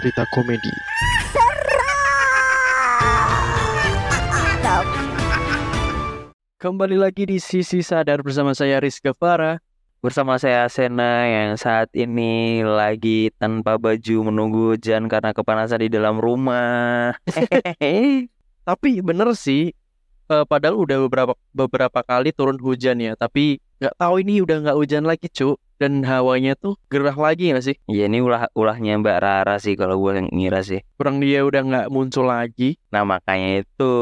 Cerita komedi. Kembali lagi di Sisi Sadar bersama saya Rizka Farah. Bersama saya Sena yang saat ini lagi tanpa baju menunggu hujan karena kepanasan di dalam rumah. Tapi bener sih, eh, padahal udah beberapa beberapa kali turun hujan ya. Tapi nggak tahu ini udah nggak hujan lagi, cuk. Dan hawanya tuh gerah lagi nggak sih? Ya ini ulah ulahnya Mbak Rara sih kalau gue ngira sih. Kurang dia udah nggak muncul lagi. Nah makanya itu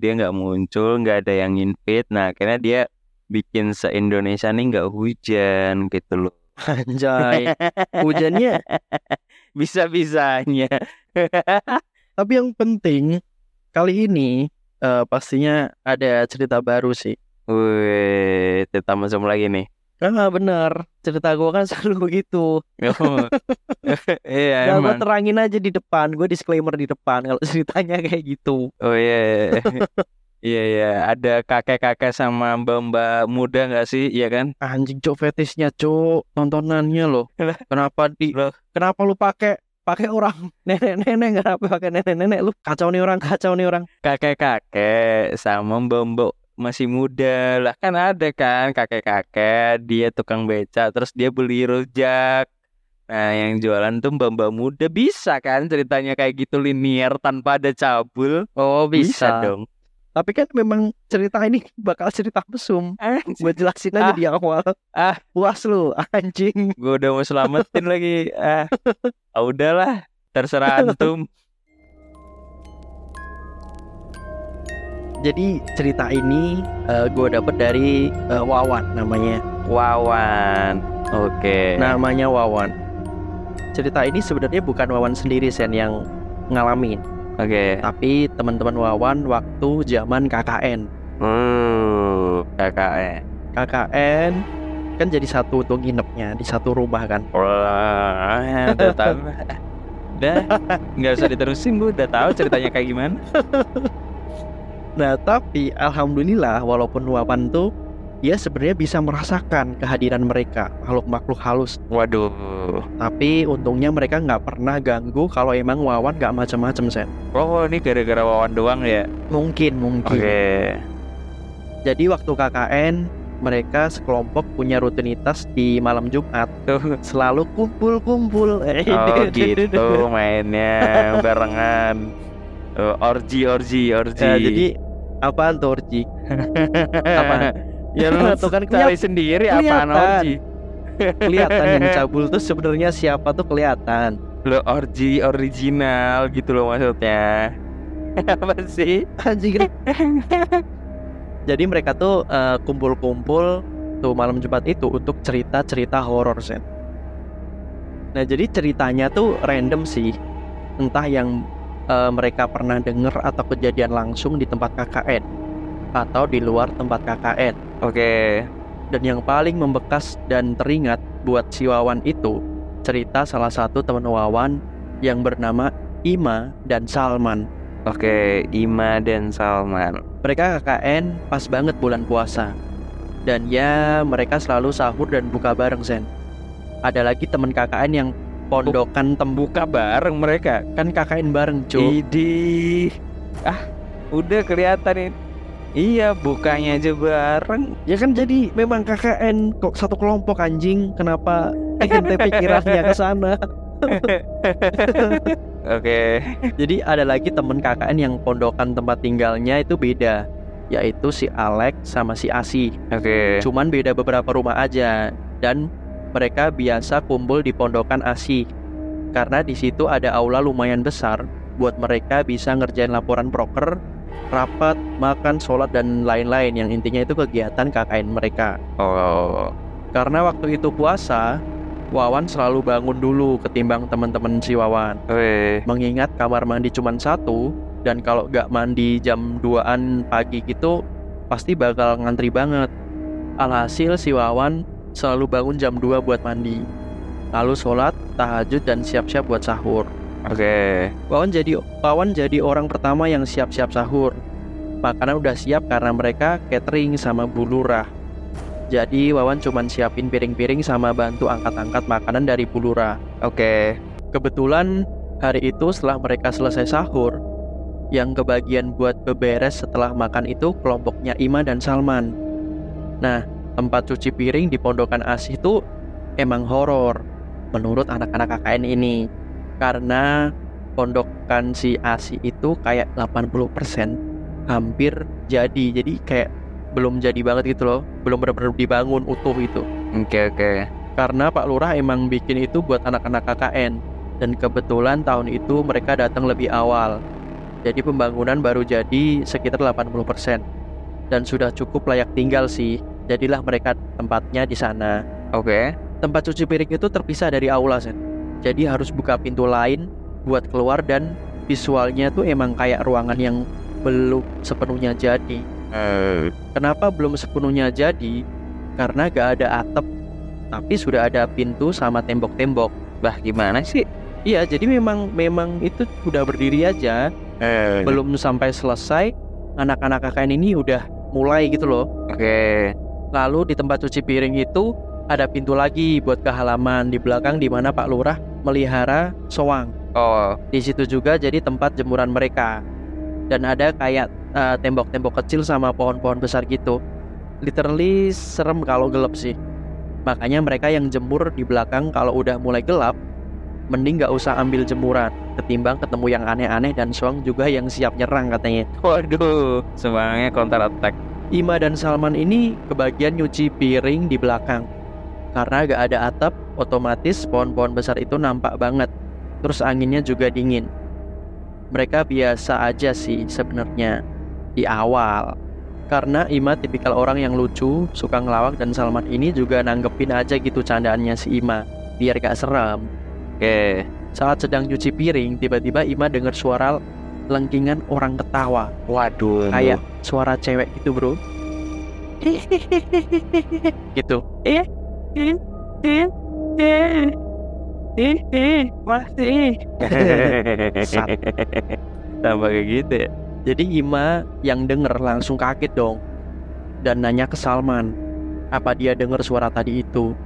dia nggak muncul, nggak ada yang invite. Nah akhirnya dia bikin se Indonesia nih nggak hujan gitu loh. Anjay, hujannya. Bisa bisanya. Tapi yang penting kali ini eh, pastinya ada cerita baru sih. Wih, kita masuk lagi nih. Ah bener, cerita gue kan selalu begitu. Oh. Iya Nah, gue emang. terangin aja di depan, gue disclaimer di depan kalau ceritanya kayak gitu. Oh iya. Iya iya, ada kakek-kakek sama mbak-mbak muda nggak sih? Iya kan? Anjing cok fetishnya cok, tontonannya loh. Kenapa di Loh. kenapa lu pakai pakai orang nenek-nenek kenapa pakai nenek-nenek lu kacau nih orang kacau nih orang Kakek-kakek sama mbak-mbak masih muda lah kan ada kan kakek-kakek dia tukang beca terus dia beli rujak. Nah yang jualan tuh mbak-mbak muda bisa kan ceritanya kayak gitu linear tanpa ada cabul? oh dong. tapi kan memang cerita ini bakal cerita mesum gue jelasin aja Ah. di awal Ah. puas lu anjing Gue udah mau selamatin lagi. Ah, ah udahlah, terserah antum. Jadi cerita ini gue dapet dari eh, Wawan namanya Wawan. Oke. namanya Wawan cerita ini sebenarnya bukan Wawan sendiri sen yang ngalamin Oke. tapi teman-teman Wawan waktu zaman KKN Uh, KKN. KKN kan jadi satu tuh nginepnya di satu rumah kan Wah, udah nggak usah diterusin, gue udah tahu ceritanya kayak gimana. nah tapi alhamdulillah walaupun Wawan tuh dia sebenarnya bisa merasakan kehadiran mereka makhluk-makhluk halus Waduh. tapi untungnya mereka nggak pernah ganggu kalau emang Wawan nggak macem-macem sen Oh, ini gara-gara Wawan doang ya? mungkin mungkin Oke. jadi waktu KKN mereka sekelompok punya rutinitas di malam Jumat Tuh. selalu kumpul-kumpul Oh gitu mainnya barengan. Oh, orgi orgi orgi. Ya, jadi apaan tuh orgi? Apaan? ya lu Tuh kan cari keliat- sendiri apaan orgi. kelihatan yang cabul tuh sebenarnya siapa tuh kelihatan. Lo orgi original gitu loh maksudnya. Apa sih? Anjing. Jadi mereka tuh eh, kumpul-kumpul tuh malam Jumat itu untuk cerita-cerita horor sen. Nah jadi ceritanya tuh random sih, entah yang eh, mereka pernah denger atau kejadian langsung di tempat KKN atau di luar tempat KKN. Oke. Dan yang paling membekas dan teringat buat si Wawan itu cerita salah satu teman Wawan yang bernama Ima dan Salman. Oke, Ima dan Salman. Mereka KKN pas banget bulan puasa. Dan ya mereka selalu sahur dan buka bareng Zen. Ada lagi teman KKN yang pondokan tembuk Buka bareng mereka. kan KKN bareng cuy. Idi. Ah, udah kelihatan ini. Iya, bukanya aja bareng. Ya kan jadi memang KKN kok satu kelompok anjing. Kenapa ente pikirannya ke sana? Oke. Jadi ada lagi temen KKN yang pondokan tempat tinggalnya itu beda Yaitu si Alex sama si Asi Oke. Cuman beda beberapa rumah aja Dan mereka biasa kumpul di pondokan Asi Karena di situ ada aula lumayan besar Buat mereka bisa ngerjain laporan proker Rapat, makan, sholat, dan lain-lain. Yang intinya itu kegiatan KKN mereka. Oh. Karena waktu itu puasa Wawan selalu bangun dulu ketimbang teman-teman si Wawan. Weh. mengingat kamar mandi cuma satu dan kalau nggak mandi jam 2an pagi gitu pasti bakal ngantri banget. Alhasil si Wawan selalu bangun jam 2 buat mandi lalu sholat tahajud dan siap-siap buat sahur Oke. Wawan jadi Wawan jadi orang pertama yang siap-siap sahur makanan udah siap karena mereka catering sama Bu Lurah Jadi Wawan cuman siapin piring-piring sama bantu angkat-angkat makanan dari Bu Lurah. Oke. Kebetulan hari itu setelah mereka selesai sahur, yang kebagian buat beberes setelah makan itu kelompoknya Ima dan Salman. Nah, tempat cuci piring di pondokan Asih itu emang horor menurut anak-anak KKN ini. Karena pondokan si Asih itu kayak 80% hampir jadi. Jadi kayak belum jadi banget gitu loh, belum benar-benar dibangun utuh itu. Oke oke. Karena Pak Lurah emang bikin itu buat anak-anak KKN dan kebetulan tahun itu mereka datang lebih awal. Jadi pembangunan baru jadi sekitar 80% dan sudah cukup layak tinggal sih. Jadilah mereka tempatnya di sana. Oke. Tempat cuci piring itu terpisah dari aula, Sen. Jadi harus buka pintu lain buat keluar dan visualnya tuh emang kayak ruangan yang belum sepenuhnya jadi. Eh, Kenapa belum sepenuhnya jadi? Karena gak ada atap, tapi sudah ada pintu sama tembok-tembok. bah gimana sih? Iya, jadi memang memang itu udah berdiri aja, Eh, belum sampai selesai. Anak-anak KKN ini udah mulai gitu loh. Oke. Lalu di tempat cuci piring itu ada pintu lagi buat ke halaman di belakang di mana Pak Lurah melihara soang. Oh, Di situ juga jadi tempat jemuran mereka. Dan ada kayak eh, tembok-tembok kecil sama pohon-pohon besar gitu. Literally serem kalau gelap sih. Makanya mereka yang jemur di belakang kalau udah mulai gelap, mending nggak usah ambil jemuran ketimbang ketemu yang aneh-aneh dan Soang juga yang siap nyerang katanya. waduh. Semangatnya counter attack. Ima dan Salman ini kebagian nyuci piring di belakang. Karena gak ada atap, otomatis pohon-pohon besar itu nampak banget. Terus anginnya juga dingin. Mereka biasa aja sih sebenarnya di awal. Karena Ima tipikal orang yang lucu, suka ngelawak dan Salman ini juga nanggepin aja gitu candaannya si Ima biar gak serem. Oke. Saat sedang nyuci piring, tiba-tiba Ima dengar suara lengkingan orang ketawa. Waduh. Kayak suara cewek gitu bro Gitu Eh, masih. Tambah kayak gitu ya. Jadi Ima yang denger langsung kaget dong Dan nanya ke Salman Apa dia denger suara tadi itu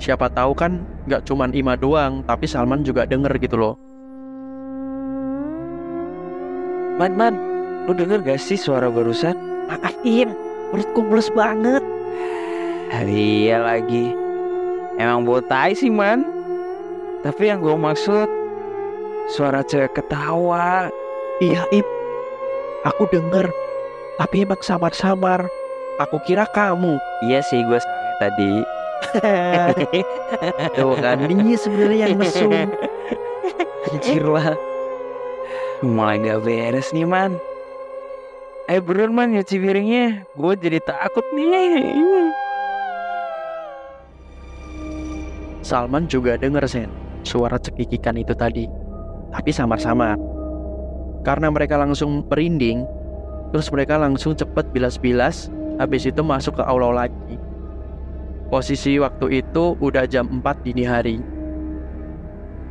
Siapa tahu kan gak cuman Ima doang Tapi Salman juga denger gitu loh Man, man, lu denger gak sih suara barusan? Maaf Im Perutku mules banget iya lagi. Emang botai sih, man. Tapi yang gue maksud suara cewek ketawa. Iya Im Aku denger Tapi emang samar-samar Aku kira kamu Iya sih, gue tadi. Tuh kan dia sebenarnya yang mesum Anjir lah Mulai gak beres nih, man. Eh bener man nyuci piringnya. Gue jadi takut nih. Salman juga denger Sen Suara cekikikan itu tadi. Tapi samar-samar. Karena mereka langsung merinding Terus mereka langsung cepet bilas-bilas Habis itu masuk ke aula lagi. Posisi waktu itu udah jam 4 dini hari.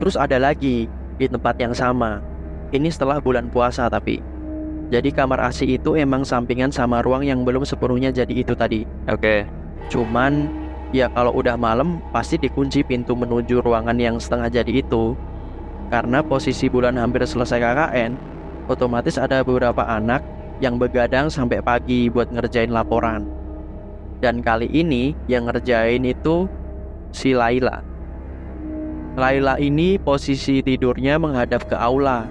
Terus ada lagi di tempat yang sama Ini setelah bulan puasa tapi Jadi kamar ASI itu emang sampingan sama ruang yang belum sepenuhnya jadi itu tadi Oke Cuman ya kalau udah malam pasti dikunci pintu menuju ruangan yang setengah jadi itu. Karena posisi bulan hampir selesai KKN, otomatis ada beberapa anak yang begadang sampai pagi buat ngerjain laporan. Dan kali ini yang ngerjain itu si Laila. Laila ini posisi tidurnya menghadap ke aula.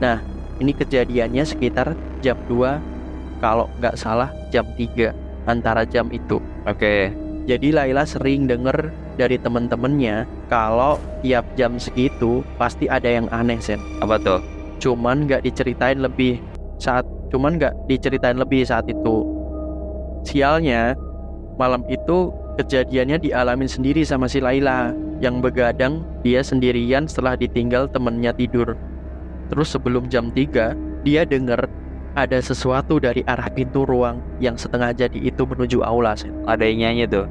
Nah, ini kejadiannya sekitar jam 2 kalau nggak salah jam 3 antara jam itu. Oke Jadi Laila sering denger dari temen-temennya kalau tiap jam segitu pasti ada yang aneh Sen. Apa tuh? Cuman nggak diceritain lebih saat cuman nggak diceritain lebih saat itu. Sialnya malam itu kejadiannya dialamin sendiri sama si Laila yang begadang dia sendirian setelah ditinggal temennya tidur. Terus sebelum jam 3 dia denger ada sesuatu dari arah pintu ruang yang setengah jadi itu menuju aula Sen. Ada yang nyanyi tuh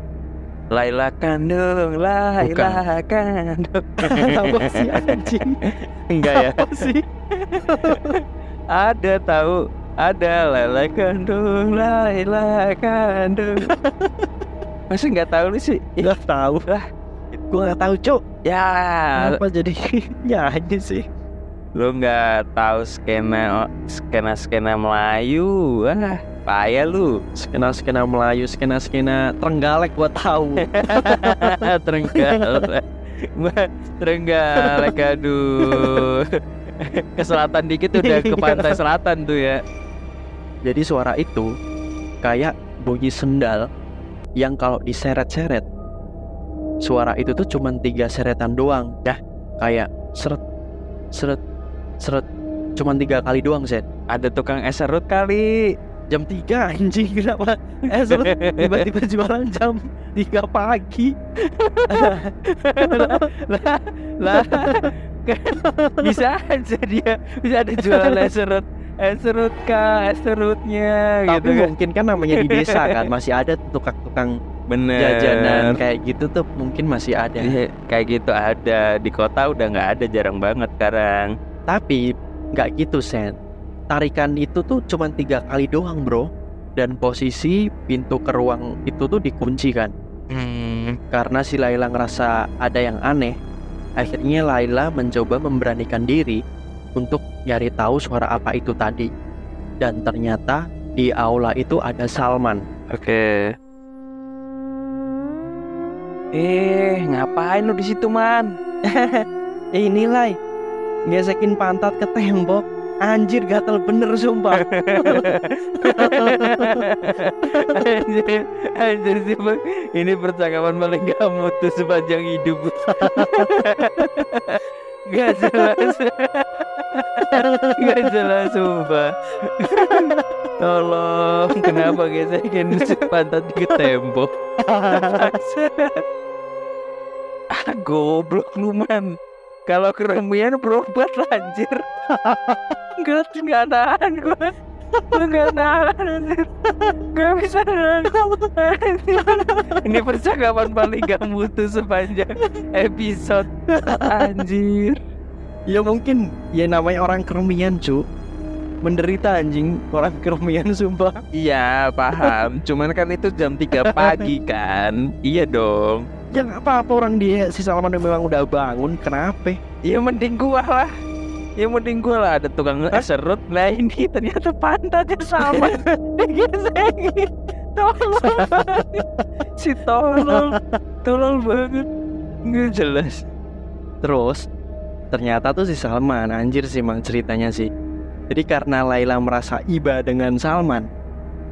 Laila kandung, Laila kandung Apa sih anjing? Enggak ya? Apa sih? Ada tahu Ada Laila kandung, Laila kandung Masa nggak tahu nih sih? Gak tahu lah. Gue nggak tahu cuk. Ya, Apa jadi nyanyi sih? Lu nggak tahu skena skena skena Melayu, ah payah lu. Skena skena Melayu, skena skena Trenggalek gue tahu. Trenggalek, Wah, Trenggalek, aduh. Ke selatan dikit udah ke pantai selatan tuh ya. Jadi suara itu kayak bunyi sendal yang kalau diseret-seret suara itu tuh cuman tiga seretan doang. Dah kayak seret seret seret cuman tiga kali doang set. Ada tukang es serut kali. Jam 3 anjing kenapa? Eh seret tiba-tiba jualan jam 3 pagi. lah, lah, kan bisa aja dia bisa ada jualan es serut, es serut kah, es serutnya Tapi gitu kan. mungkin kan namanya di desa kan masih ada tukang-tukang Bener. jajanan kayak gitu tuh mungkin masih ada. Iya, kayak gitu ada di kota udah nggak ada jarang banget sekarang. Tapi nggak gitu Sen. Tarikan itu tuh cuma tiga kali doang bro. Dan posisi pintu ke ruang itu tuh dikunci kan. Hmm, Karena si Laila ngerasa ada yang aneh Akhirnya Laila mencoba memberanikan diri Untuk nyari tahu suara apa itu tadi. Dan ternyata di aula itu ada Salman. Oke. Eh, ngapain lu di situ, Man? Eh ini Lai Gesekin pantat ke tembok Anjir gatel bener sumpah anjir, anjir sih bang. Ini percakapan paling gak mutu sepanjang hidup. gak jelas, gak jelas sumpah. Tolong, kenapa gesekin pantat ke tembok? ah, goblok lu man. Kalau keremian berobat anjir. Gak, gak nahan gue. Gue gak nahan anjir. Gak bisa nahan. Ini percakapan paling gak mutu sepanjang episode. Anjir. Ya mungkin ya namanya orang keremian cu Menderita anjing orang keremian sumpah Iya paham. Cuman kan itu jam 3 pagi kan. Iya dong. Ya nggak apa-apa orang dia si Salman memang udah bangun Kenapa? Ya mending gua lah. Ya mending gua lah ada tukang es serut. Nah ini ternyata pantatnya sama. Digesekin. Tolol banget. Si tolol. Tolol banget. Nggak jelas. Terus ternyata tuh si Salman Anjir sih mang ceritanya sih Jadi karena Laila merasa iba dengan Salman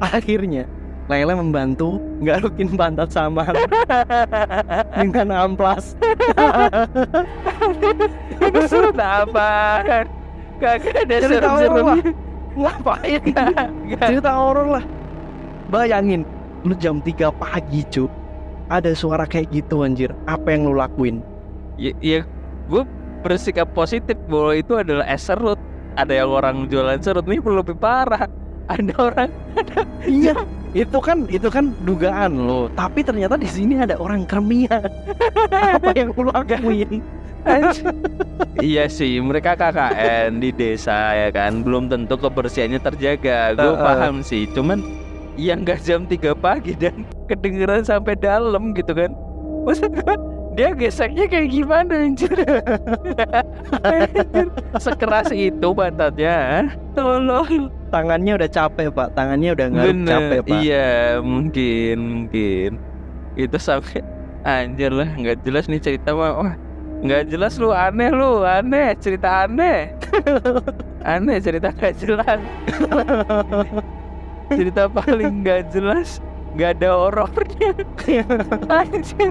Akhirnya Laila membantu garukin pantat Salman Dengan amplas Ini serut apa kan? Kagak ada serem-seremnya. Ngapain? Kagak. Cerita horor lah Bayangin Lu jam 3 pagi cu Ada suara kayak gitu anjir Apa yang lu lakuin? Ya, ya gue bersikap positif bahwa itu adalah es serut. Ada yang orang jualan serut nih perlu lebih parah. Ada orang Iya, itu kan itu kan dugaan lo. Tapi ternyata di sini ada orang kermian. Apa yang lu lakuin? Anjir. iya sih, mereka KKN di desa ya kan, belum tentu kebersihannya terjaga. Gue Heeh. paham sih, cuman yang nggak jam 3 pagi dan kedengeran sampai dalam gitu kan. Maksud gue dia geseknya kayak gimana anjir? Anjir, Sekeras itu pantatnya. Tolong. Tangannya udah capek pak, tangannya udah nggak capek pak. iya mungkin mungkin itu sampai anjir lah nggak jelas nih cerita mah wah nggak jelas lu aneh lu aneh cerita aneh aneh cerita nggak jelas cerita paling nggak jelas nggak ada horornya anjir